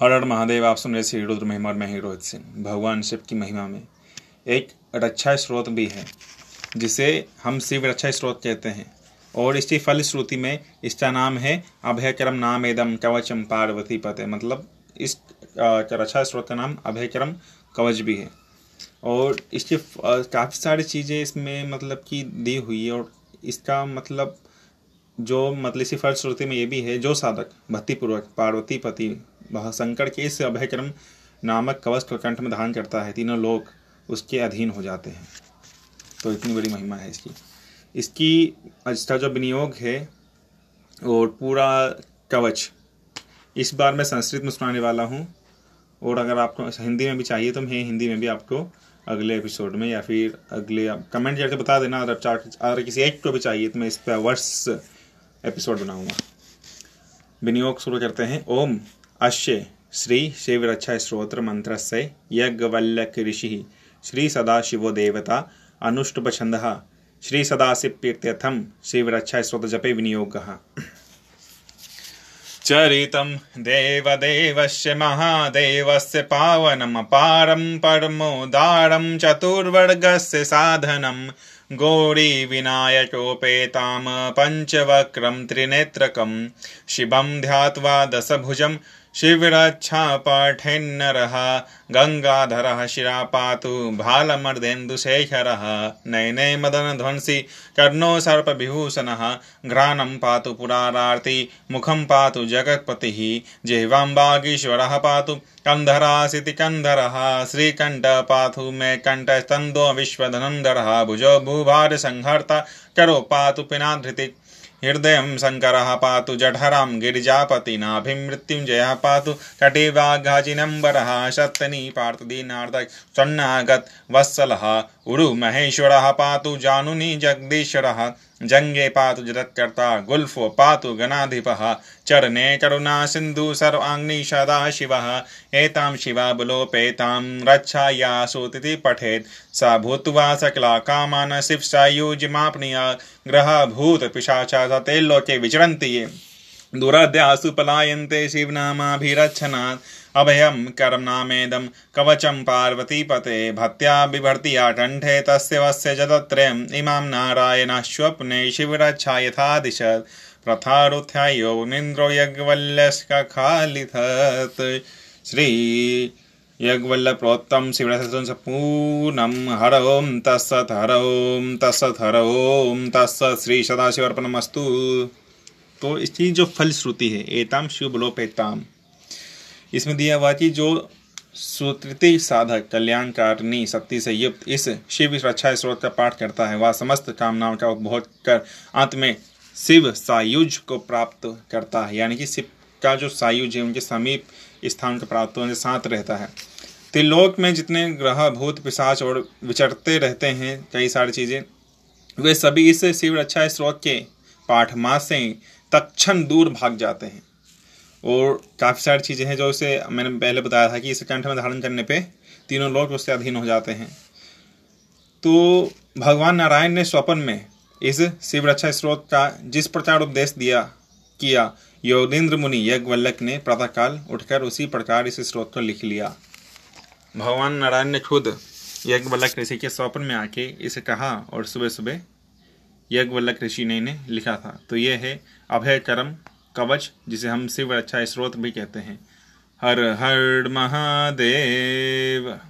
हर हर महादेव, आप सुन रहे श्री रुद्र महिमा और मैं ही रोहित सिंह। भगवान शिव की महिमा में एक रक्षा स्रोत भी है, जिसे हम शिव रक्षा स्रोत कहते हैं। और इसकी फल श्रुति में इसका नाम है अभयकरम नाम एदम कवचम पार्वती पते। मतलब इस रक्षा स्रोत का नाम अभयकरम कवच भी है। और इसके काफ़ी सारी चीज़ें इसमें मतलब कि दी हुई है। और इसका मतलब जो मतलब इसी फल श्रुति में ये भी है, जो साधक भक्तिपूर्वक पार्वती पति शंकर के इस अभयक्रम नामक कवच को कंठ में धारण करता है। तीनों लोग उसके अधीन हो जाते हैं। तो इतनी बड़ी महिमा है इसकी। इसकी इसका जो विनियोग है और पूरा कवच, इस बार मैं संस्कृत में सुनाने वाला हूँ। और अगर आपको हिंदी में भी चाहिए तो मैं हिंदी में भी आपको अगले एपिसोड में या फिर अगले कमेंट करके बता देना। अगर चार अगर किसी एक को भी चाहिए तो मैं इस पर वर्ष एपिसोड बनाऊँगा। विनियोग शुरू करते हैं। ओम। अश्य श्री शिवरक्षा स्त्रोत्र मंत्र से यज्ञवल्लक ऋषि, श्री सदाशिवो देवता अनुष्टुप छंद श्री सदाशिव प्रीत्यर्थम शिवरक्षा स्त्रोत्र जपे विनियोग। चरितं देवदेवस्य महादेवस्य पावनमपारं परमोदारं चतुर्वर्गस्य साधनं गौरीविनायकोपेतां पञ्चवक्रं त्रिनेत्रकं, शिवं ध्यात्वा दशभुजं शिवरक्षा पाठेन्नरः गङ्गाधरः शिरा पातु भालमर्देन्दुशेखरः नयने मदनध्वंसि, कर्णो सर्पविभूषणः, घ्राणं पातु पुरारार्ति, मुखं पातु जगत्पतिः, जिह्वाम्बागीश्वरः पातु कन्धरासिति कन्धरः, श्रीकण्ठ पातु मे कण्ठस्तन्दो विश्वधनन्दरः, भुजो भूभारसंहर्ता करो पातु पिनाधृति। हृदय शंकर पातु जठरां गिरिजापतिनाभिमृत्युञ्जयः पातु कटिवाघाजिनम्बरः शतनी सन्नागत वत्सल वत्सलः उरुमहेश्वरः पातु जानुनी जगदीश्वरः जंगे पातु जगत्कर्ता, गुल्फो पातु गणाधिपः, चरणे करुणा सिन्धु सर्वाग्नि सदा शिवः, एतां शिवा बलोपेतां रक्षाया सूतिति पठेत्। स भूत्वा सकला कामान् शिवसायुजिमाप्नुया ग्रहभूतपिशाचा ते लोके विचरन्ति ये। दुराद्यासु पलायन्ते शिवनामाभिरक्षणात् अभयं करम्नामेदं कवचं पार्वतीपते भक्त्या बिभर्त्या कण्ठे तस्य वस्य जतत्रयम् इमां नारायणस्वप्ने शिवरक्षा यथा दिशत् प्रथारुथ्यायो निन्द्रो यज्ञवल्लस्कखालिथत् श्री यज्ञवल्लप्रोक्तं शिवरसं पूर्णं हर ओं तत्सत् हर ओं तत्सत् हर तत्सत् श्री सदाशिवर्पणमस्तु। तो इसकी जो फल श्रुति है एताम शिव बलोपेताम इसमें दिया हुआ कि जो सुकृति साधक, कल्याणकारिणी, शक्ति से युक्त इस शिव रक्षा स्रोत का पाठ करता है, वह समस्त कामनाओं का उपभोग कर अंत में शिव सायुज को प्राप्त करता है। यानी कि शिव का जो सायुज है, उनके समीप स्थान को प्राप्त होने साथ रहता है। त्रिलोक में जितने ग्रह भूत पिशाच और विचरते रहते हैं, कई सारी चीज़ें, वे सभी इस शिव रक्षा स्रोत के पाठ मास से तक्षण दूर भाग जाते हैं। और काफ़ी सारी चीज़ें हैं जो उसे मैंने पहले बताया था कि इसे कंठ में धारण करने पे तीनों लोग उससे अधीन हो जाते हैं। तो भगवान नारायण ने स्वपन में इस शिव रक्षा स्रोत का जिस प्रकार उपदेश दिया, किया, योगेंद्र मुनि यज्ञवल्लक ने प्रातःकाल उठकर उसी प्रकार इस स्रोत को लिख लिया। भगवान नारायण ने खुद यज्ञवल्लक ऋषि के स्वपन में आके इसे कहा और सुबह सुबह यज्ञवल्लक ऋषि ने इन्हें लिखा था। तो ये है अभय करम कवच जिसे हम शिव रक्षा स्रोत भी कहते हैं। हर हर महादेव।